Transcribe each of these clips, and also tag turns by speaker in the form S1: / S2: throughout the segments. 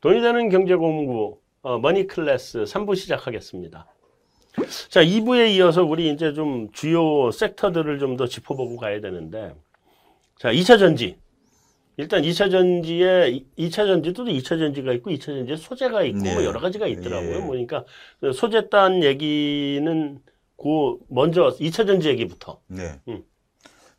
S1: 돈이 되는 경제 공부 어, 머니 클래스 3부 시작하겠습니다. 자, 2부에 이어서 우리 이제 좀 주요 섹터들을 좀 더 짚어보고 가야 되는데 자, 2차 전지. 일단 2차 전지에 2차 전지도 2차 전지가 있고 2차 전지에 소재가 있고
S2: 네.
S1: 뭐 여러 가지가 있더라고요.
S2: 예.
S1: 그러니까 소재 딴 얘기는 그 먼저 2차 전지 얘기부터
S2: 네.
S1: 음.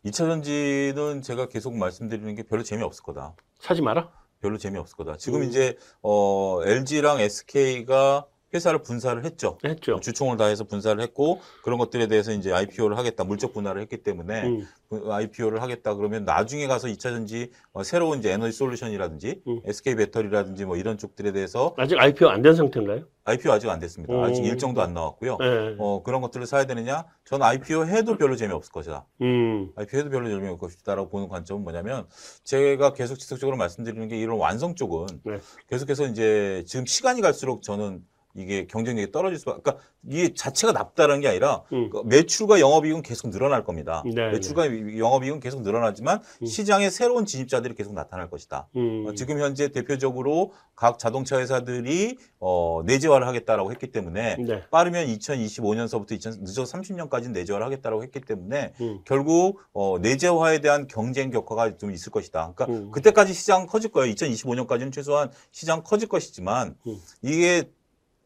S2: 2차 전지는 제가 계속 말씀드리는 게 별로 재미없을 거다.
S1: 사지 마라.
S2: 별로 재미없을 거다. 지금
S1: 음.
S2: 이제 어 LG랑 SK가 회사를 분사를 했죠.
S1: 했죠.
S2: 주총을 다해서 분사를 했고 그런 것들에 대해서 이제 IPO를 하겠다, 물적 분할을 했기 때문에
S1: 음,
S2: IPO를 하겠다 그러면 나중에 가서 2차 전지 어, 새로운 이제 에너지 솔루션이라든지
S1: 음.
S2: SK 배터리라든지 뭐 이런 쪽들에 대해서
S1: 아직 IPO 안 된 상태인가요?
S2: IPO 아직 안 됐습니다. 아직
S1: 음.
S2: 일정도 안 나왔고요.
S1: 네.
S2: 어 그런 것들을 사야 되느냐? 저는 IPO 해도 별로 재미없을 것이다.
S1: 음,
S2: IPO 해도 별로 재미없을 것이다라고 보는 관점은 뭐냐면 제가 계속 지속적으로 말씀드리는 게 이런 완성 쪽은
S1: 네.
S2: 계속해서 이제 지금 시간이 갈수록 저는 이게 경쟁력이 떨어질 수밖에 그러니까 이게 자체가 나쁘다는 게 아니라
S1: 음.
S2: 그 매출과 영업이익은 계속 늘어날 겁니다.
S1: 네,
S2: 매출과 영업이익은 계속 늘어나지만
S1: 음.
S2: 시장에 새로운 진입자들이 계속 나타날 것이다.
S1: 음,
S2: 어, 지금 현재 대표적으로 각 자동차 회사들이 어, 내재화를 하겠다라고 했기 때문에
S1: 네.
S2: 빠르면 2025년서부터 2000, 늦어서 30년까지 내재화를 하겠다라고 했기 때문에
S1: 음,
S2: 결국 어, 내재화에 대한 경쟁 격화가 좀 있을 것이다. 그러니까
S1: 음.
S2: 그때까지 시장 커질 거예요. 2025년까지는 최소한 시장 커질 것이지만
S1: 음.
S2: 이게 다-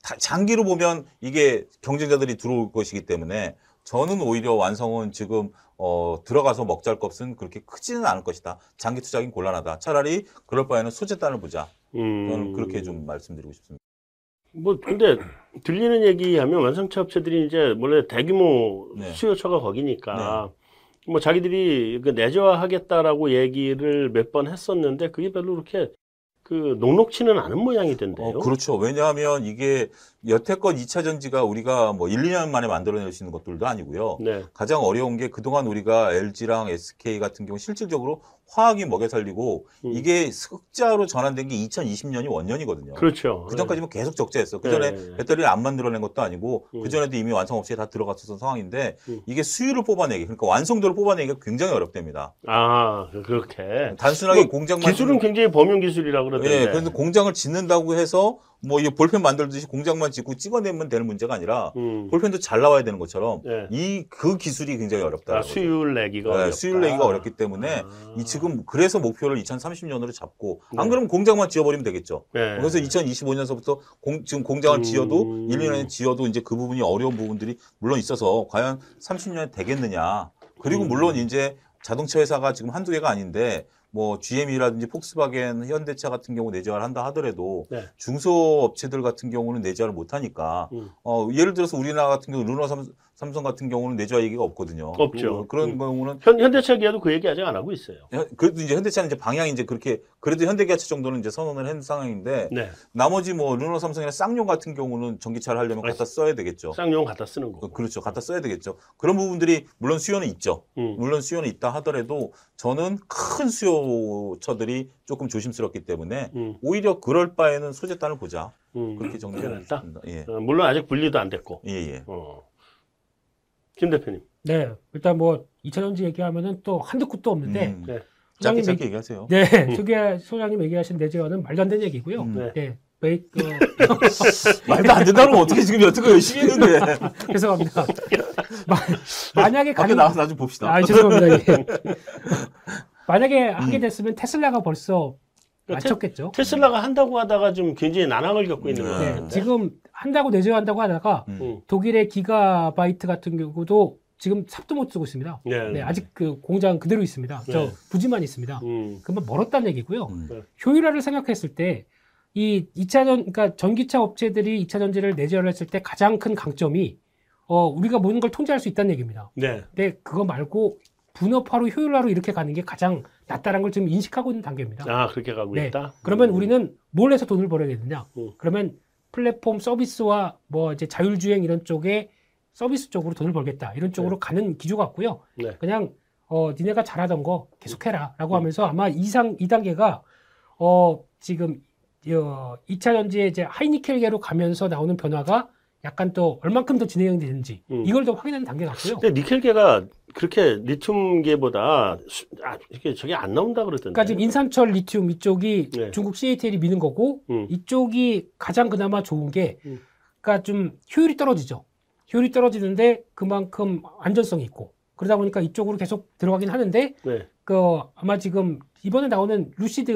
S2: 장기로 보면 이게 경쟁자들이 들어올 것이기 때문에 저는 오히려 완성은 지금 어, 들어가서 먹잘 값은 그렇게 크지는 않을 것이다. 장기 투자긴 곤란하다. 차라리 그럴 바에는 소재단을 보자.
S1: 음.
S2: 저는 그렇게 좀 말씀드리고 싶습니다.
S1: 뭐 근데 들리는 얘기하면 완성차 업체들이 이제 원래 대규모
S2: 네.
S1: 수요처가 거기니까 뭐 자기들이 그 내재화하겠다라고 얘기를 몇 번 했었는데 그게 별로 그렇게 그 녹록치는 않은 모양이던데요.
S2: 어, 그렇죠. 왜냐하면 이게 여태껏 2차 전지가 우리가 뭐 1, 2년 만에 만들어낼 수 있는 것들도 아니고요.
S1: 네.
S2: 가장 어려운 게 그동안 우리가 LG랑 SK 같은 경우 실질적으로 화학이 먹여 살리고
S1: 음.
S2: 이게 흑자로 전환된 게 2020년이 원년이거든요.
S1: 그렇죠.
S2: 그 전까지는 계속 적자였어. 그 전에
S1: 네.
S2: 배터리를 안 만들어낸 것도 아니고
S1: 음.
S2: 그 전에도 이미 완성 업체에 다 들어갔었던 상황인데
S1: 음.
S2: 이게 수율을 뽑아내기 그러니까 완성도를 뽑아내기가 굉장히 어렵답니다.
S1: 아 그렇게
S2: 단순하게
S1: 뭐,
S2: 공장만
S1: 기술은 굉장히 범용 기술이라 그러던데.
S2: 예, 그래서 공장을 짓는다고 해서 뭐 이게 볼펜 만들듯이 공장만 짓고 찍어내면 되는 문제가 아니라
S1: 음.
S2: 볼펜도 잘 나와야 되는 것처럼
S1: 네.
S2: 이그 기술이 굉장히 어렵다.
S1: 아, 수율 내기가
S2: 네,
S1: 어렵다.
S2: 수율 내기가 어렵기 때문에
S1: 아.
S2: 이 지금 그래서 목표를 2030년으로 잡고 안
S1: 네.
S2: 그러면 공장만 지어버리면 되겠죠.
S1: 네.
S2: 그래서 2025년서부터 지금 공장을
S1: 음.
S2: 지어도 1, 2년에 지어도 이제 그 부분이 어려운 부분들이 물론 있어서 과연 30년에 되겠느냐. 그리고
S1: 음.
S2: 물론 이제 자동차 회사가 지금 한두 개가 아닌데 뭐 GM이라든지 폭스바겐, 현대차 같은 경우 내재화를 한다 하더라도
S1: 네.
S2: 중소업체들 같은 경우는 내재화를 못 하니까
S1: 음.
S2: 어, 예를 들어서 우리나라 같은 경우 르노 삼, 삼성 같은 경우는 내재화 얘기가 없거든요.
S1: 없죠.
S2: 그- 그런
S1: 음.
S2: 경우는
S1: 현, 현대차 기아도 그 얘기 아직 안 하고 있어요.
S2: 현- 그래도 이제 현대차는 이제 방향이 이제 그렇게 그래도 현대기아차 정도는 이제 선언을 한 상황인데
S1: 네.
S2: 나머지 뭐 르노 삼성이나 쌍용 같은 경우는 전기차를 하려면 갖다 써야 되겠죠.
S1: 쌍용 갖다 쓰는 거.
S2: 어, 그렇죠. 갖다 써야 되겠죠. 그런 부분들이 물론 수요는 있죠.
S1: 음.
S2: 물론 수요는 있다 하더라도 저는 큰 수요처들이 조금 조심스럽기 때문에
S1: 음.
S2: 오히려 그럴 바에는 소재단을 보자.
S1: 음.
S2: 그렇게 정리를? 했습니다. 예.
S1: 어, 물론 아직 분리도 안 됐고.
S2: 예, 예.
S1: 어. 김 대표님.
S3: 네, 일단 뭐 2차 전지 얘기하면은 또 한두 끝도 없는데
S2: 음.
S1: 네.
S2: 짧게
S3: 소장님
S2: 짧게 얘기하세요.
S3: 네, 소개 소장님 얘기하신 내재화는 말도 안 되는 얘기고요.
S2: 음.
S1: 네.
S3: 네, 어,
S2: 말도 안 된다면 어떻게 지금 여태껏 열심히 했는데.
S3: 죄송합니다. 마, 만약에
S2: 밖에
S3: 가는
S2: 나와서 나좀 봅시다.
S3: 아 죄송합니다. 예. 만약에
S2: 음.
S3: 하게 됐으면 테슬라가 벌써 맞췄겠죠.
S1: 테 슬라가 한다고 하다가 좀 굉장히 난항을 겪고 있는
S2: 네.
S1: 것
S3: 네. 지금 한다고 내재화한다고 하다가
S2: 음.
S1: 음.
S3: 독일의 기가바이트 같은 경우도 지금 삽도 못 쓰고 있습니다.
S1: 네.
S3: 네, 아직 그 공장 그대로 있습니다.
S1: 네.
S3: 저 부지만 있습니다.
S1: 음.
S3: 그러면 멀었다는 얘기고요.
S2: 음.
S3: 효율화를 생각했을 때 이 2차 전 그러니까 전기차 업체들이 2차 전지를 내재화를 했을 때 가장 큰 강점이 어 우리가 모든 걸 통제할 수 있다는 얘기입니다.
S1: 네.
S3: 근데 그거 말고 분업화로 효율화로 이렇게 가는 게 가장 낫다는 걸 지금 인식하고 있는 단계입니다.
S1: 아 그렇게 가고
S3: 네.
S1: 있다.
S3: 그러면
S1: 음.
S3: 우리는 뭘 해서 돈을 벌어야겠느냐?
S1: 음.
S3: 그러면 플랫폼 서비스와 뭐 이제 자율주행 이런 쪽에 서비스 쪽으로 돈을 벌겠다 이런 쪽으로 가는 기조 같고요.
S1: 네.
S3: 그냥 어 니네가 잘하던 거 계속해라 라고 하면서 아마 이상 이 단계가 어 지금 어 2차 전지의 이제 하이니켈계로 가면서 나오는 변화가 약간 또 얼만큼 더 진행되는지
S1: 음.
S3: 이걸 더 확인하는 단계 같고요.
S1: 근데 니켈계가 그렇게 리튬계보다 수- 아, 이게 저게 안 나온다 그러던데.
S3: 그러니까 지금 인산철 리튬 이쪽이
S1: 네.
S3: 중국 CATL이 미는 거고
S1: 음.
S3: 이쪽이 가장 그나마 좋은 게
S1: 음.
S3: 그러니까 좀 효율이 떨어지죠. 효율이 떨어지는데 그만큼 안전성이 있고 그러다 보니까 이쪽으로 계속 들어가긴 하는데
S1: 네.
S3: 그 아마 지금 이번에 나오는 루시드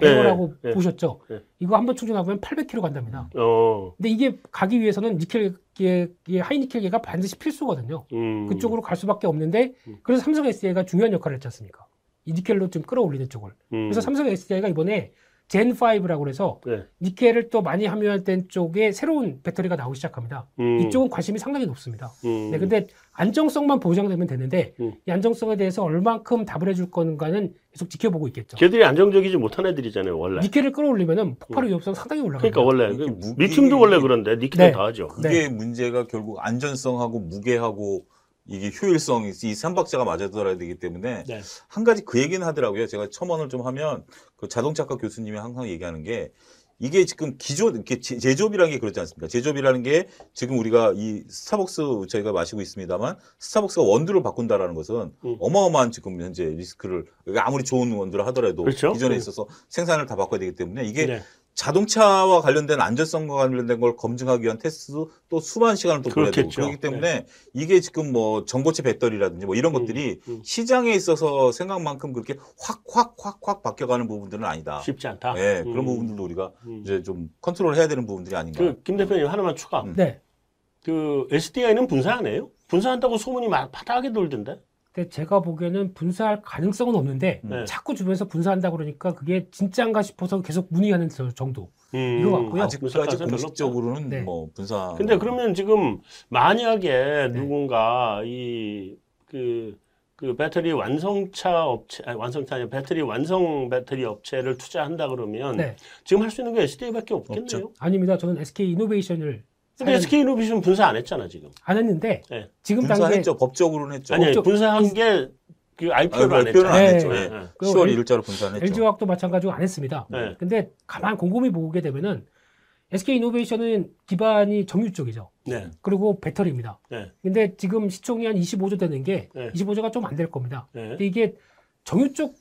S1: 네,
S3: 에어라고
S1: 네.
S3: 보셨죠?
S1: 네.
S3: 이거 한 번 충전하면 800km 간답니다.
S1: 어.
S3: 근데 이게 가기 위해서는 니켈계, 하이니켈계가 반드시 필수거든요.
S1: 음.
S3: 그쪽으로 갈 수밖에 없는데
S1: 음.
S3: 그래서 삼성 SDI가 중요한 역할을 했지 않습니까? 이 니켈로 좀 끌어올리는 쪽을.
S1: 음.
S3: 그래서 삼성 SDI가 이번에 젠5라고 해서
S1: 네.
S3: 니켈을 또 많이 함유된 쪽에 새로운 배터리가 나오기 시작합니다.
S1: 음.
S3: 이쪽은 관심이 상당히 높습니다.
S1: 음.
S3: 네, 근데 안정성만 보장되면 되는데
S1: 음.
S3: 이 안정성에 대해서 얼만큼 답을 해줄 건가는 계속 지켜보고 있겠죠.
S1: 걔들이 안정적이지 못한 애들이잖아요, 원래.
S3: 니켈을 끌어올리면 폭발 위험성 상당히 올라갑니다.
S1: 그러니까 원래 그
S2: 무기-
S1: 리튬도 원래 그런데 니켈은
S3: 네.
S1: 더 하죠.
S2: 그게 문제가 결국 안전성하고 무게하고 이게 효율성 이 삼박자가 맞아들어야 되기 때문에
S1: 네.
S2: 한 가지 그 얘기는 하더라고요. 제가 첨언을 좀 하면 그 자동차과 교수님이 항상 얘기하는 게 이게 지금 기존 이렇게 제- 제조업이라는 게 그렇지 않습니까? 제조업이라는 게 지금 우리가 이 스타벅스 저희가 마시고 있습니다만 스타벅스가 원두를 바꾼다라는 것은
S1: 음.
S2: 어마어마한 지금 현재 리스크를 아무리 좋은 원두를 하더라도
S1: 그렇죠.
S2: 기존에
S1: 음.
S2: 있어서 생산을 다 바꿔야 되기 때문에 이게
S1: 네.
S2: 자동차와 관련된 안전성과 관련된 걸 검증하기 위한 테스트도 또 수많은 시간을 또 보내야 되고
S1: 그렇겠죠.
S2: 그렇기 때문에 이게 지금 뭐 전고체 배터리라든지 뭐 이런
S1: 음,
S2: 것들이
S1: 음.
S2: 시장에 있어서 생각만큼 그렇게 확 확 확 확 바뀌어가는 부분들은 아니다.
S1: 쉽지 않다.
S2: 예, 그런
S1: 음.
S2: 부분들도 우리가
S1: 음.
S2: 이제 좀 컨트롤 해야 되는 부분들이 아닌가.
S1: 그, 김 대표님 하나만 추가.
S2: 음.
S3: 네.
S1: 그, SDI는 분사 안 해요? 분사한다고 소문이 막 바닥에 돌던데?
S3: 근데 제가 보기에는 분사할 가능성은 없는데
S1: 네.
S3: 자꾸 주변에서 분사한다 그러니까 그게 진짜인가 싶어서 계속 문의하는 저 정도.
S1: 음,
S3: 이거 같고요.
S1: 아직 분사
S2: 아직까지. 공식적으로는
S3: 네.
S2: 뭐 분사.
S1: 근데 그러면 지금 만약에
S3: 네.
S1: 누군가 이그 그 배터리 완성차 업체 아니 완성차 아니 배터리 완성 배터리 업체를 투자한다 그러면
S3: 네.
S1: 지금 할 수 있는 게 SDI밖에 없겠네요.
S2: 없죠.
S3: 아닙니다. 저는 SK 이노베이션을
S1: 근데 SK 이노베이션 분사 안 했잖아 지금.
S3: 안 했는데
S1: 네.
S3: 지금 당시에
S2: 분사했죠. 법적으로는 했죠.
S1: 아니
S3: 업적-
S1: 분사한 게 그 IPO를
S2: 아,
S1: 안
S2: IPO 는
S1: 했잖아.
S2: 안
S3: 네.
S2: 했죠.
S1: 네.
S2: 예.
S1: 네.
S3: 그
S2: 10월
S3: L-
S2: 1일자로 분사했죠.
S3: LG화학도 마찬가지고 안 했습니다.
S1: 네.
S3: 근데 가만 곰곰이 보게 되면은 SK 이노베이션은 기반이 정유 쪽이죠.
S1: 네.
S3: 그리고 배터리입니다.
S1: 네.
S3: 근데 지금 시총이 한 25조 되는 게
S1: 네.
S3: 25조가 좀 안 될 겁니다.
S1: 네.
S3: 근데 이게 정유 쪽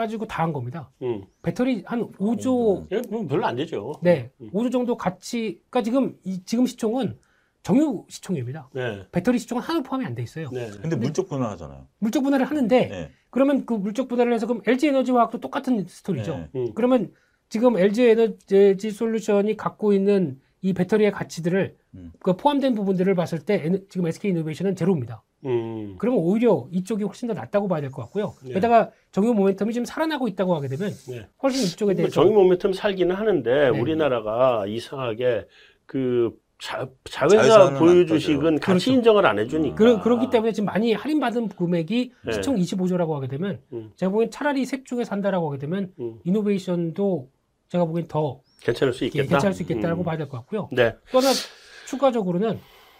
S3: 가지고 다 한 겁니다.
S1: 음.
S3: 배터리 한 5조
S2: 음.
S1: 예, 뭐 별로 안 되죠.
S3: 네,
S1: 음.
S3: 5조 정도 가치. 그러니까 지금 이, 지금 시총은 정유 시총입니다.
S1: 네.
S3: 배터리 시총은 하나도 포함이 안 돼 있어요.
S1: 네.
S2: 근데 물적 분할 하잖아요.
S3: 물적 분할을 하는데
S2: 네.
S3: 그러면 그 물적 분할을 해서 그럼 LG 에너지화학도 똑같은 스토리죠.
S2: 네.
S1: 음.
S3: 그러면 지금 LG 에너지 솔루션이 갖고 있는 이 배터리의 가치들을
S2: 음.
S3: 그 포함된 부분들을 봤을 때 지금 SK 이노베이션은 제로입니다.
S1: 음.
S3: 그러면 오히려 이쪽이 훨씬 더 낫다고 봐야 될 것 같고요.
S1: 네.
S3: 게다가 정유 모멘텀이 지금 살아나고 있다고 하게 되면
S1: 네.
S3: 훨씬 이쪽에 대해서
S1: 정의 모멘텀 살기는 하는데
S3: 네.
S1: 우리나라가 이상하게 그 자, 자회사
S2: 자회사는
S1: 보유
S2: 안
S1: 주식은 같이
S3: 그렇죠.
S1: 인정을 안 해주니까.
S3: 그, 그렇기 때문에 지금 많이 할인받은 금액이
S1: 네.
S3: 시총 25조라고 하게 되면
S1: 음.
S3: 제가 보기엔 차라리 색 중에 산다라고 하게 되면
S1: 음.
S3: 이노베이션도 제가 보기엔 더
S1: 괜찮을 수
S3: 예,
S1: 있겠다.
S3: 괜찮을 수 있겠다라고
S1: 음.
S3: 봐야 될 것 같고요.
S1: 네.
S3: 또 하나 추가적으로는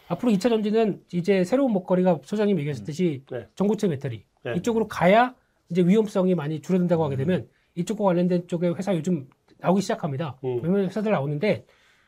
S3: 앞으로 2차 전지는 이제 새로운 먹거리가 소장님 얘기하셨듯이
S1: 네.
S3: 전고체 배터리
S1: 네.
S3: 이쪽으로 가야 이제 위험성이 많이 줄어든다고 하게 되면 이쪽과 관련된 쪽의 회사 요즘 나오기 시작합니다.
S1: 음.
S3: 몇몇 회사들 나오는데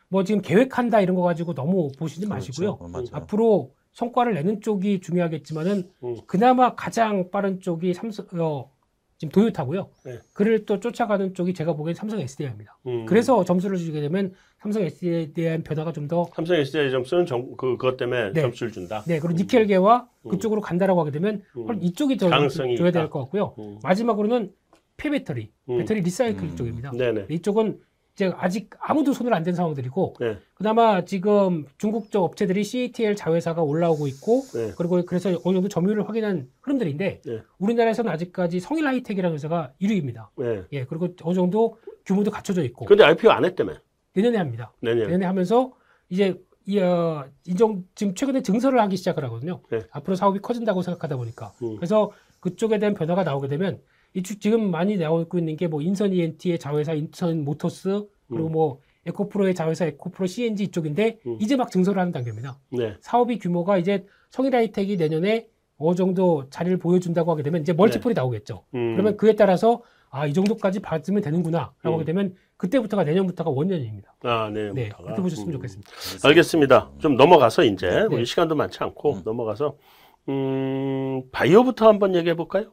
S3: 뭐 지금 계획한다 이런 거 가지고 너무 보시지 마시고요.
S2: 그렇죠. 어, 맞아요.
S3: 앞으로 성과를 내는 쪽이 중요하겠지만은
S1: 음.
S3: 그나마 가장 빠른 쪽이 삼성 어, 지금 도요타고요.
S1: 네.
S3: 그를 또 쫓아가는 쪽이 제가 보기엔 삼성 SDI입니다.
S1: 음.
S3: 그래서 점수를 주게 되면 삼성 SDI에 대한 변화가 좀 더
S1: 삼성 SDI 점수는 정, 그, 그것 때문에
S3: 네.
S1: 점수를 준다.
S3: 네, 그리고 니켈계와
S1: 음.
S3: 그쪽으로 간다라고 하게 되면
S1: 음.
S3: 이쪽이 더
S1: 가능성이
S3: 줘야. 될 것 같고요.
S1: 음.
S3: 마지막으로는 폐배터리,
S1: 음.
S3: 배터리 리사이클
S2: 음.
S3: 쪽입니다.
S1: 네네.
S3: 이쪽은 이제 아직 아무도 손을 안 댄 상황들이고
S1: 네.
S3: 그나마 지금 중국 쪽 업체들이 CATL 자회사가 올라오고 있고
S1: 네.
S3: 그리고 그래서 어느 정도 점유율을 확인한 흐름들인데
S1: 네.
S3: 우리나라에서는 아직까지 성일 하이텍이라는 회사가 1위입니다.
S1: 네.
S3: 예, 그리고 어느 정도 규모도 갖춰져 있고
S1: 근데 IPO 안 했다며.
S3: 내년에 합니다.
S1: 내년.
S3: 내년에 하면서 이제 이, 어, 인정 지금 최근에 증설을 하기 시작을 하거든요.
S1: 네.
S3: 앞으로 사업이 커진다고 생각하다 보니까
S1: 음.
S3: 그래서 그쪽에 대한 변화가 나오게 되면 이 주- 지금 많이 나오고 있는 게 뭐 인선 ENT의 자회사 인선 모터스 그리고
S1: 음.
S3: 뭐 에코프로의 자회사 에코프로 CNG 이쪽인데
S1: 음.
S3: 이제 막 증설을 하는 단계입니다.
S1: 네.
S3: 사업이 규모가 이제 성일하이텍이 내년에 어느 정도 자리를 보여준다고 하게 되면 이제 멀티플이 나오겠죠.
S1: 음.
S3: 그러면 그에 따라서 아 이 정도까지 받으면 되는구나라고
S1: 음.
S3: 하게 되면 그때부터가 내년부터가 원년입니다.
S1: 아, 네.
S3: 네. 그렇게 보셨으면
S1: 음.
S3: 좋겠습니다.
S1: 알겠습니다. 좀 넘어가서 이제
S3: 네.
S1: 우리 시간도 많지 않고
S2: 음.
S1: 넘어가서 음, 바이오부터 한번 얘기해 볼까요?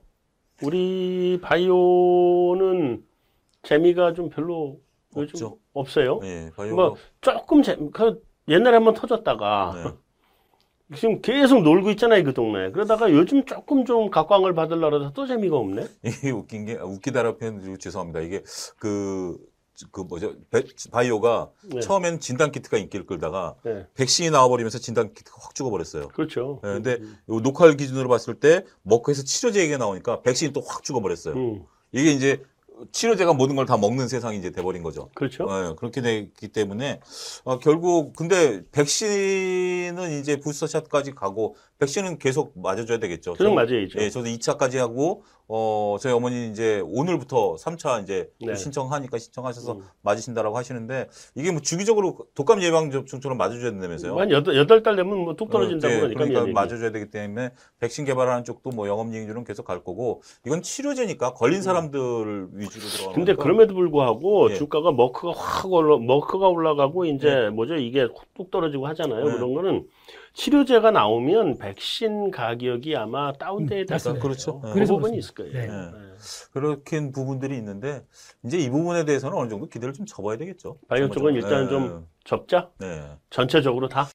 S1: 우리 바이오는 재미가 좀 별로 요즘
S2: 없죠.
S1: 없어요.
S2: 예, 바이오.
S1: 뭐 조금 재, 그 옛날에 한번 터졌다가
S2: 네.
S1: 지금 계속 놀고 있잖아요, 그 동네. 그러다가 요즘 조금 좀 각광을 받으려고 해서 또 재미가 없네.
S2: 이게 웃긴 게 웃기다라 표현 드리고 죄송합니다. 이게 그, 그 뭐죠? 배- 바이오가
S1: 네.
S2: 처음에는 진단 키트가 인기를 끌다가
S1: 네.
S2: 백신이 나와버리면서 진단 키트가 확 죽어버렸어요.
S1: 그렇죠.
S2: 네, 근데 요 녹화를 기준으로 봤을 때 먹고해서 치료제 얘기가 나오니까 백신이 또 확 죽어버렸어요.
S1: 음,
S2: 이게 이제 치료제가 모든 걸 다 먹는 세상이 이제 돼버린 거죠.
S1: 그렇죠.
S2: 네, 그렇게 되기 때문에 어, 결국 근데 백신은 이제 부스터샷까지 가고 백신은 계속 맞아줘야 되겠죠.
S1: 계속 맞아야죠.
S2: 예, 저도 2차까지 하고 어 저희 어머니 이제 오늘부터 3차 이제
S1: 네.
S2: 신청하니까 신청하셔서
S1: 음.
S2: 맞으신다라고 하시는데 이게 뭐 주기적으로 독감 예방 접종처럼 맞아줘야 된다면서요.
S1: 한 여덟, 여덟 달 되면 뭐 뚝 떨어진다고
S2: 어, 네,
S1: 그러니까
S2: 그러니까. 맞아줘야 되기 때문에 백신 개발하는 쪽도 뭐 영업이익률은 계속 갈 거고 이건 치료제니까 걸린 사람들 위주로 들어가는
S1: 음. 근데
S2: 거니까
S1: 그럼에도 불구하고
S2: 예.
S1: 주가가 머크가 확 올라 머크가 올라가고 이제 뭐죠 이게 뚝 떨어지고 하잖아요.
S2: 네.
S1: 그런 거는 치료제가 나오면 백신 가격이 아마 다운돼야
S3: 음,
S1: 될
S3: 맞습니다.
S1: 거예요.
S2: 그렇죠.
S1: 그
S2: 그래서
S1: 부분이. 있을 거예요.
S3: 네.
S1: 네.
S2: 그렇긴 부분들이 있는데 이제 이 부분에 대해서는 어느 정도 기대를 좀 접어야 되겠죠.
S1: 바이오 쪽은
S2: 네.
S1: 일단은 좀 접자.
S2: 네.
S1: 전체적으로 다.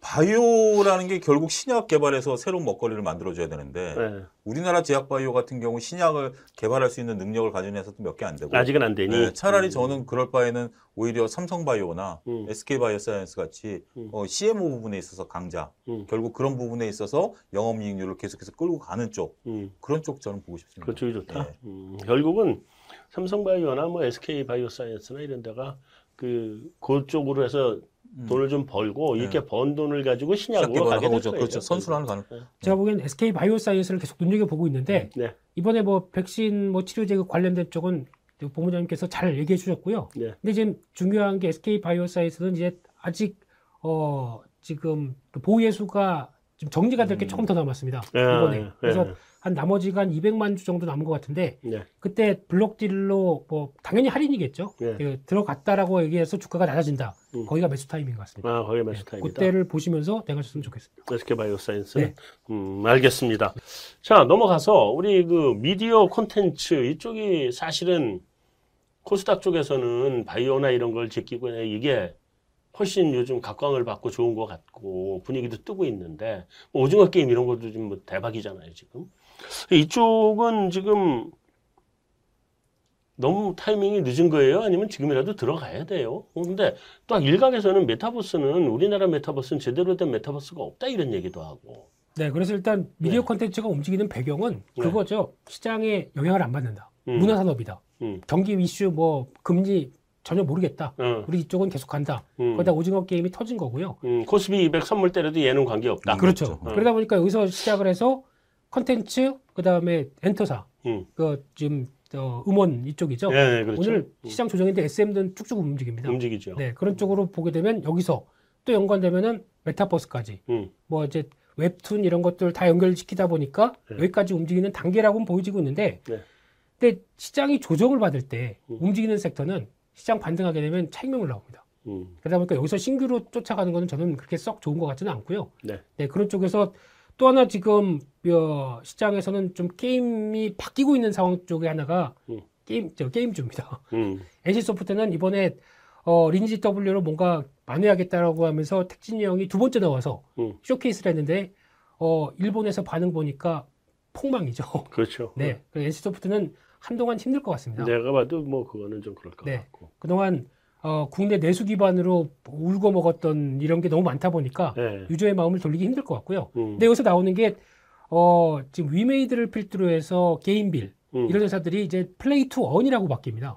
S2: 바이오라는 게 결국 신약 개발해서 새로운 먹거리를 만들어줘야 되는데
S1: 네.
S2: 우리나라 제약 바이오 같은 경우 신약을 개발할 수 있는 능력을 가진 회사도 몇 개 안 되고
S1: 아직은 안 되니.
S2: 네, 차라리
S1: 음.
S2: 저는 그럴 바에는 오히려 삼성바이오나
S1: 음.
S2: SK바이오사이언스 같이
S1: 음.
S2: 어, CMO 부분에 있어서 강자
S1: 음.
S2: 결국 그런 부분에 있어서 영업이익률을 계속해서 끌고 가는 쪽
S1: 음.
S2: 그런 쪽 저는 보고 싶습니다.
S1: 그쪽이 좋다.
S2: 네.
S1: 음, 결국은 삼성바이오나 뭐 SK 바이오사이언스나 이런 데가 그 그쪽으로 해서
S2: 음.
S1: 돈을 좀 벌고
S2: 네.
S1: 이렇게 번 돈을 가지고
S2: 신약
S1: 신약으로 가게 될
S2: 그렇죠. 그렇죠. 선순환을 가는.
S3: 제가 보기엔 SK 바이오사이언스를 계속 눈여겨 보고 있는데
S1: 네.
S3: 이번에 뭐 백신 뭐 치료제 그 관련된 쪽은 본부장님께서 잘 얘기해 주셨고요.
S1: 네.
S3: 근데 지금 중요한 게 SK 바이오사이언스는 이제 아직 어 지금 그 보유예수가 좀 정리가 될게
S2: 음.
S3: 조금 더 남았습니다.
S1: 네,
S3: 이번에
S1: 네,
S3: 그래서
S1: 네.
S3: 한 나머지가 한 200만 주 정도 남은 것 같은데
S1: 네.
S3: 그때 블록딜로 뭐 당연히 할인이겠죠.
S1: 네.
S3: 그 들어갔다라고 얘기해서 주가가 낮아진다.
S1: 음.
S3: 거기가 매수 타이밍인 것 같습니다.
S1: 아, 거기
S3: 네,
S1: 매수 타임이다.
S3: 그때를 보시면서 들어가셨으면 좋겠습니다.
S1: SK 바이오사이언스.
S3: 네.
S1: 음, 알겠습니다. 자, 넘어가서 우리 그 미디어 콘텐츠 이쪽이 사실은 코스닥 쪽에서는 바이오나 이런 걸 제끼고 이게 훨씬 요즘 각광을 받고 좋은 것 같고 분위기도 뜨고 있는데 뭐 오징어 게임 이런 것도 지금 뭐 대박이잖아요 지금 이쪽은 지금 너무 타이밍이 늦은 거예요 아니면 지금이라도 들어가야 돼요 근데 또 일각에서는 메타버스는 우리나라 메타버스는 제대로 된 메타버스가 없다 이런 얘기도 하고
S3: 네, 그래서 일단 미디어
S1: 네.
S3: 콘텐츠가 움직이는 배경은
S1: 네.
S3: 그거죠. 시장에 영향을 안 받는다.
S1: 음.
S3: 문화 산업이다.
S1: 음.
S3: 경기 이슈 뭐 금리 전혀 모르겠다.
S1: 어,
S3: 우리 이쪽은 계속 간다.
S1: 음.
S3: 거기다 오징어 게임이 터진 거고요.
S1: 음, 코스피 200 선물 때려도 얘는 관계 없다
S2: 음.
S3: 그렇죠.
S2: 그렇죠.
S3: 그러다 보니까 여기서 시작을 해서 컨텐츠 그다음에 엔터사
S1: 음.
S3: 그 지금 어, 음원 이쪽이죠.
S1: 네, 네, 그렇죠
S3: 오늘 시장 조정인데 SM들은 쭉쭉 움직입니다.
S1: 움직이죠
S3: 네, 그런 쪽으로 보게 되면 여기서 또 연관되면은 메타버스까지
S1: 음.
S3: 뭐 이제 웹툰 이런 것들 다 연결시키다 보니까
S1: 네.
S3: 여기까지 움직이는 단계라고는 보여지고 있는데
S1: 네.
S3: 근데 시장이 조정을 받을 때
S1: 음.
S3: 움직이는 섹터는 시장 반등하게 되면 차익명을 나옵니다.
S1: 음.
S3: 그러다 보니까 여기서 신규로 쫓아가는 거는 저는 그렇게 썩 좋은 것 같지는 않고요.
S1: 네.
S3: 그런 쪽에서 또 하나 지금 어, 시장에서는 좀 게임이 바뀌고 있는 상황 쪽에 하나가
S1: 음.
S3: 게임 저 게임주입니다.
S1: 음.
S3: NC소프트는 이번에 어, 리니지 W로 뭔가 만회하겠다라고 하면서 택진이 형이 두 번째 나와서
S1: 음.
S3: 쇼케이스를 했는데 어, 일본에서 반응 보니까 폭망이죠.
S1: 그렇죠
S3: 네. NC소프트는 한동안 힘들 것 같습니다.
S1: 내가 봐도 뭐 그거는 좀 그럴 것
S3: 네.
S1: 같고
S3: 그동안 어, 국내 내수 기반으로 울고 먹었던 이런 게 너무 많다 보니까
S1: 네.
S3: 유저의 마음을 돌리기 힘들 것 같고요.
S1: 음.
S3: 근데 여기서 나오는 게 어, 지금 위메이드를 필두로 해서 게임빌
S1: 음.
S3: 이런 회사들이 이제 play to earn이라고 바뀝니다.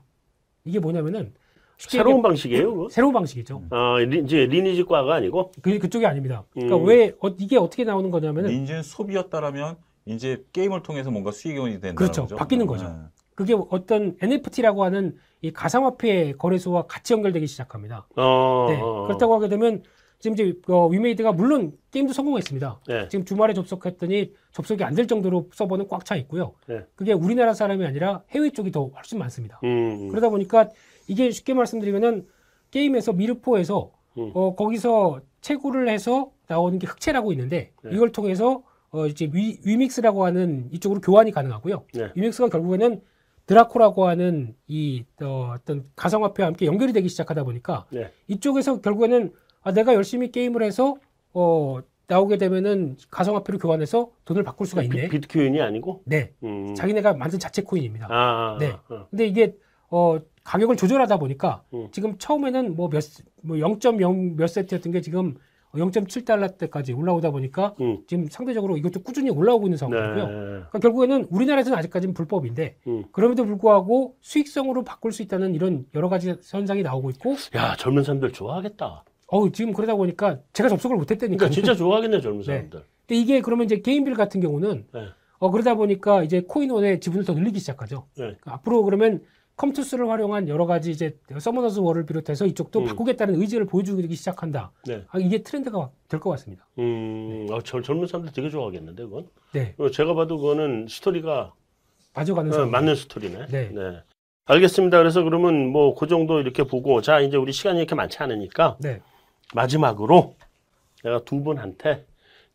S3: 이게 뭐냐면은
S1: 새로운 방식이에요 그거?
S3: 새로운 방식이죠.
S1: 아, 리, 이제 리니지과가 아니고
S3: 그 그쪽이 아닙니다. 그러니까
S1: 음.
S3: 왜 어, 이게 어떻게 나오는 거냐면은
S2: 인지는 소비였다라면 이제 게임을 통해서 뭔가 수익원이 된다는
S3: 그렇죠.
S2: 거죠.
S3: 바뀌는 거죠.
S2: 네.
S3: 그게 어떤 NFT라고 하는 이 가상화폐 거래소와 같이 연결되기 시작합니다.
S1: 어,
S3: 네.
S1: 어, 어.
S3: 그렇다고 하게 되면 지금 이제 어, 위메이드가 물론 게임도 성공했습니다.
S1: 네.
S3: 지금 주말에 접속했더니 접속이 안 될 정도로 서버는 꽉 차 있고요.
S1: 네.
S3: 그게 우리나라 사람이 아니라 해외 쪽이 더 훨씬 많습니다.
S1: 음.
S3: 그러다 보니까 이게 쉽게 말씀드리면은 게임에서 미르포에서
S1: 음.
S3: 어 거기서 채굴을 해서 나오는 게 흑채라고 있는데
S1: 네.
S3: 이걸 통해서 어 이제 위, 위믹스라고 하는 이쪽으로 교환이 가능하고요.
S1: 네.
S3: 위믹스가 결국에는 드라코라고 하는 이 어, 어떤 가상화폐와 함께 연결이 되기 시작하다 보니까
S1: 네.
S3: 이쪽에서 결국에는 아, 내가 열심히 게임을 해서 어 나오게 되면은 가상화폐로 교환해서 돈을 바꿀 수가 있네.
S1: 비, 트코인이 아니고.
S3: 네.
S1: 음.
S3: 자기네가 만든 자체 코인입니다.
S1: 아, 아,
S3: 네.
S1: 아,
S3: 근데 이게 어 가격을 조절하다 보니까
S1: 음.
S3: 지금 처음에는 뭐 몇 뭐 0.0 몇 세트였던 게 지금 0.7달러 때까지 올라오다 보니까
S1: 음.
S3: 지금 상대적으로 이것도 꾸준히 올라오고 있는
S1: 네.
S3: 상황이고요. 그러니까 결국에는 우리나라에서는 아직까지는 불법인데
S1: 음.
S3: 그럼에도 불구하고 수익성으로 바꿀 수 있다는 이런 여러 가지 현상이 나오고 있고
S1: 야, 젊은 사람들 좋아하겠다.
S3: 어우 지금 그러다 보니까 제가 접속을 못했다니까.
S1: 그러니까 진짜 좋아하겠네, 젊은 사람들.
S3: 근데 이게 그러면 이제 게임빌 같은 경우는
S1: 네.
S3: 어 그러다 보니까 이제 코인원의 지분을 더 늘리기 시작하죠.
S1: 네.
S3: 그러니까 앞으로 그러면 컴투스를 활용한 여러 가지 이제 서머너스 월을 비롯해서 이쪽도
S1: 음.
S3: 바꾸겠다는 의지를 보여주기 시작한다.
S1: 네.
S3: 아, 이게 트렌드가 될 것 같습니다.
S1: 음, 어, 젊- 젊은 사람들 되게 좋아하겠는데, 그건.
S3: 네,
S1: 어, 제가 봐도 그거는 스토리가
S3: 빠져가는
S1: 어. 맞는 스토리네.
S3: 네.
S1: 알겠습니다. 그래서 그러면 뭐 그 정도 이렇게 보고 자 이제 우리 시간이 이렇게 많지 않으니까
S3: 네,
S1: 마지막으로 내가 두 분한테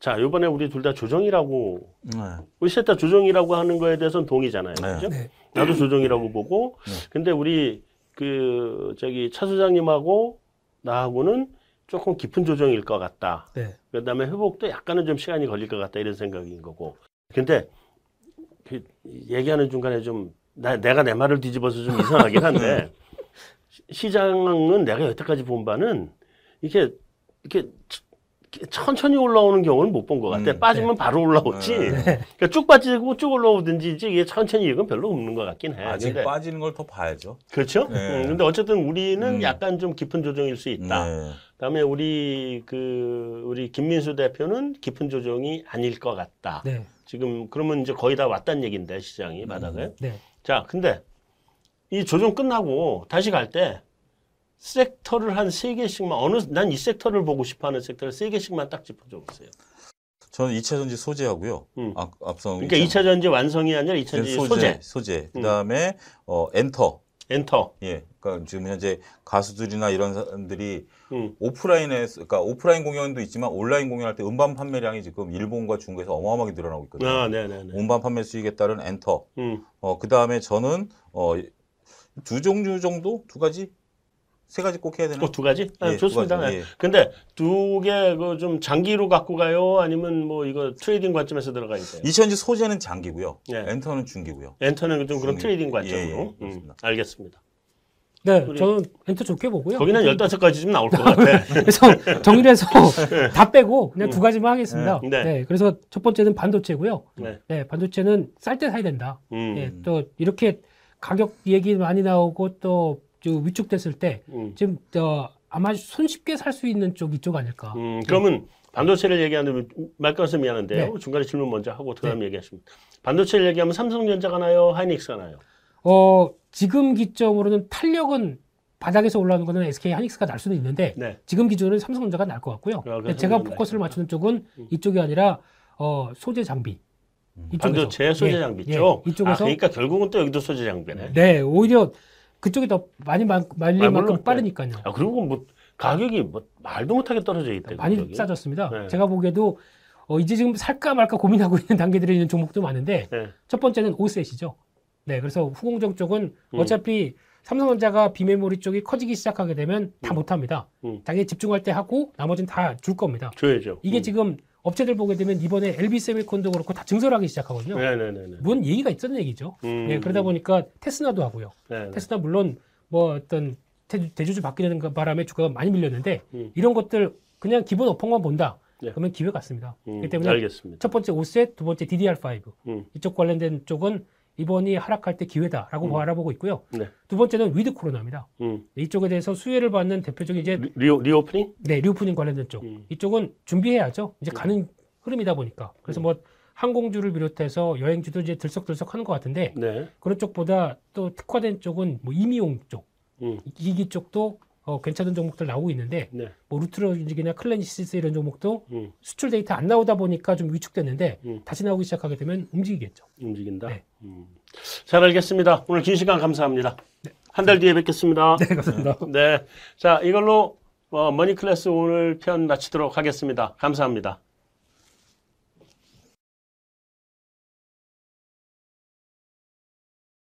S1: 자 이번에 우리 둘 다 조정이라고
S2: 네.
S1: 우리 셋다 조정이라고 하는 거에 대해서는 동의잖아요.
S2: 네.
S1: 그죠?
S3: 네,
S1: 나도 조정이라고 보고
S2: 네.
S1: 근데 우리 그 저기 차 소장님하고 나하고는 조금 깊은 조정일 것 같다.
S3: 네,
S1: 그다음에 회복도 약간은 좀 시간이 걸릴 것 같다 이런 생각인 거고. 근데 그 얘기하는 중간에 좀 나, 내가 내 말을 뒤집어서 좀 이상하긴 한데 시- 시장은 내가 여태까지 본 바는 이렇게 이렇게 천천히 올라오는 경우는 못 본 것 같아.
S2: 음,
S1: 빠지면 바로 올라오지.
S2: 네.
S1: 그러니까 쭉 빠지고 쭉 올라오든지 이제 이게 천천히 이건 별로 없는 것 같긴 해.
S2: 아직
S1: 근데
S2: 빠지는 걸 더 봐야죠.
S1: 그렇죠.
S2: 네.
S1: 음, 근데 어쨌든 우리는
S2: 음.
S1: 약간 좀 깊은 조정일 수 있다.
S2: 네.
S1: 그다음에 우리 그 우리 김민수 대표는 깊은 조정이 아닐 것 같다.
S3: 네,
S1: 지금 그러면 이제 거의 다 왔다는 얘긴데 시장이 바닥에.
S3: 네.
S1: 자, 근데 이 조정 끝나고 다시 갈 때 섹터를 한 세 개씩만 어느 난 이 섹터를 보고 싶어하는 섹터를 세 개씩만 딱 짚어줘 보세요.
S2: 저는 2차 전지 소재하고요.
S1: 음.
S2: 앞, 앞서
S1: 그러니까 2차 전지 완성이 아니라 2차 전지 소재,
S2: 소재, 소재. 그다음에 어 엔터.
S1: 엔터.
S2: 예. 그러니까 지금 현재 가수들이나 이런 사람들이
S1: 음.
S2: 오프라인에 그러니까 오프라인 공연도 있지만 온라인 공연할 때 음반 판매량이 지금 일본과 중국에서 어마어마하게 늘어나고 있거든요.
S1: 아, 네, 네, 네.
S2: 음반 판매 수익에 따른 엔터.
S1: 음.
S2: 어 그다음에 저는 어두 종류 정도 두 가지 세 가지 꼭 해야 되나?
S1: 어, 두 가지? 아,
S2: 예, 두
S1: 좋습니다.
S2: 가지,
S1: 네.
S2: 예.
S1: 근데 두 개 그 좀 장기로 갖고 가요? 아니면 뭐 이거 trading 관점에서 들어가 있어요?
S2: 2차 전지 소재는 장기고요.
S1: 예.
S2: 엔터는 중기고요.
S1: 엔터는 좀 그런
S2: 중기.
S1: trading
S2: 예,
S1: 관점으로.
S2: 예,
S1: 음. 알겠습니다.
S3: 네,
S1: 우리-
S3: 저는 엔터 좋게 보고요.
S1: 거기는 15가지 좀 나올 것 같아.
S3: 그래서 정리를 해서 다 빼고 그냥 두 가지만 하겠습니다.
S1: 네.
S3: 네. 그래서 첫 번째는 반도체고요.
S1: 네.
S3: 네, 반도체는 쌀 때 사야 된다.
S1: 음,
S3: 예, 또 이렇게 가격 얘기 많이 나오고 또저 위축됐을 때
S1: 음,
S3: 지금 저 아마 손쉽게 살 수 있는 쪽 이 쪽 아닐까.
S1: 음, 그러면 반도체를 얘기하는 말 끊어서 미안한데요.
S3: 네.
S1: 중간에 질문 먼저 하고 그다음 에 얘기하십니다. 반도체를 얘기하면 삼성전자가 나요, 하이닉스가 나요.
S3: 어 지금 기점으로는 탄력은 바닥에서 올라오는 거는 SK 하이닉스가 날 수는 있는데
S1: 네.
S3: 지금 기준은 삼성전자가 날 것 같고요. 근데 제가. 포커스를 맞추는 쪽은 이쪽이 아니라 어 소재 장비. 이쪽에서.
S1: 반도체 소재
S3: 예,
S1: 장비
S3: 예,
S1: 쪽.
S3: 이쪽에서
S1: 아, 그러니까 결국은 또 여기도 소재 장비네.
S3: 네, 오히려 그쪽이 더 많이 말- 말릴
S1: 아,
S3: 만큼 빠르니까요.
S1: 아, 그리고 뭐 가격이 뭐 말도 못하게 떨어져 있대.
S3: 많이
S1: 그쪽이.
S3: 싸졌습니다.
S1: 네.
S3: 제가 보기에도 어, 이제 지금 살까 말까 고민하고 있는 단계들이 있는 종목도 많은데
S1: 네.
S3: 첫 번째는 오셋이죠. 네, 그래서 후공정 쪽은
S1: 음.
S3: 어차피 삼성전자가 비메모리 쪽이 커지기 시작하게 되면 다
S1: 음.
S3: 못합니다.
S1: 음.
S3: 자기 집중할 때 하고 나머지는 다 줄 겁니다.
S1: 줘야죠.
S3: 이게
S1: 음.
S3: 지금 업체들 보게 되면 이번에 LB 세미콘도 그렇고 다 증설하기 시작하거든요.
S1: 네네네.
S3: 뭔 얘기가 있었는 얘기죠.
S1: 음.
S3: 네, 그러다 보니까 테스나도 하고요.
S1: 네, 네.
S3: 테스나 물론 뭐 어떤 대- 대주주 바뀌는 그 바람에 주가가 많이 밀렸는데
S1: 음.
S3: 이런 것들 그냥 기본 업황만 본다.
S1: 네.
S3: 그러면 기회 같습니다.
S1: 음,
S3: 그렇기 때문에
S1: 알겠습니다.
S3: 첫 번째 OSAT, 두 번째 DDR5
S1: 음.
S3: 이쪽 관련된 쪽은 이번이 하락할 때 기회다라고
S1: 음.
S3: 바라보고 있고요.
S1: 네.
S3: 두 번째는 with 코로나입니다.
S1: 음.
S3: 이쪽에 대해서 수혜를 받는 대표적인 이제
S1: re, reo, reopening?
S3: 네 reopening 관련된 쪽
S1: 음.
S3: 이쪽은 준비해야죠. 이제
S1: 음.
S3: 가는 흐름이다 보니까 그래서 뭐 항공주를 비롯해서 여행주도 이제 들썩들썩 하는 것 같은데
S1: 네.
S3: 그런 쪽보다 또 특화된 쪽은 뭐 미용 쪽
S1: 음.
S3: 기기 쪽도 어, 괜찮은 종목들 나오고 있는데
S1: 네.
S3: 뭐 루트로닉이나 클래시스 이런 종목도
S1: 음.
S3: 수출 데이터 안 나오다 보니까 좀 위축됐는데
S1: 음.
S3: 다시 나오기 시작하게 되면 움직이겠죠.
S1: 움직인다.
S3: 네.
S1: 음. 잘 알겠습니다. 오늘 긴 시간 감사합니다. 한달 뒤에 뵙겠습니다.
S3: 네, 감사합니다.
S1: 네. 자, 이걸로 어, 머니 클래스 오늘 편 마치도록 하겠습니다. 감사합니다.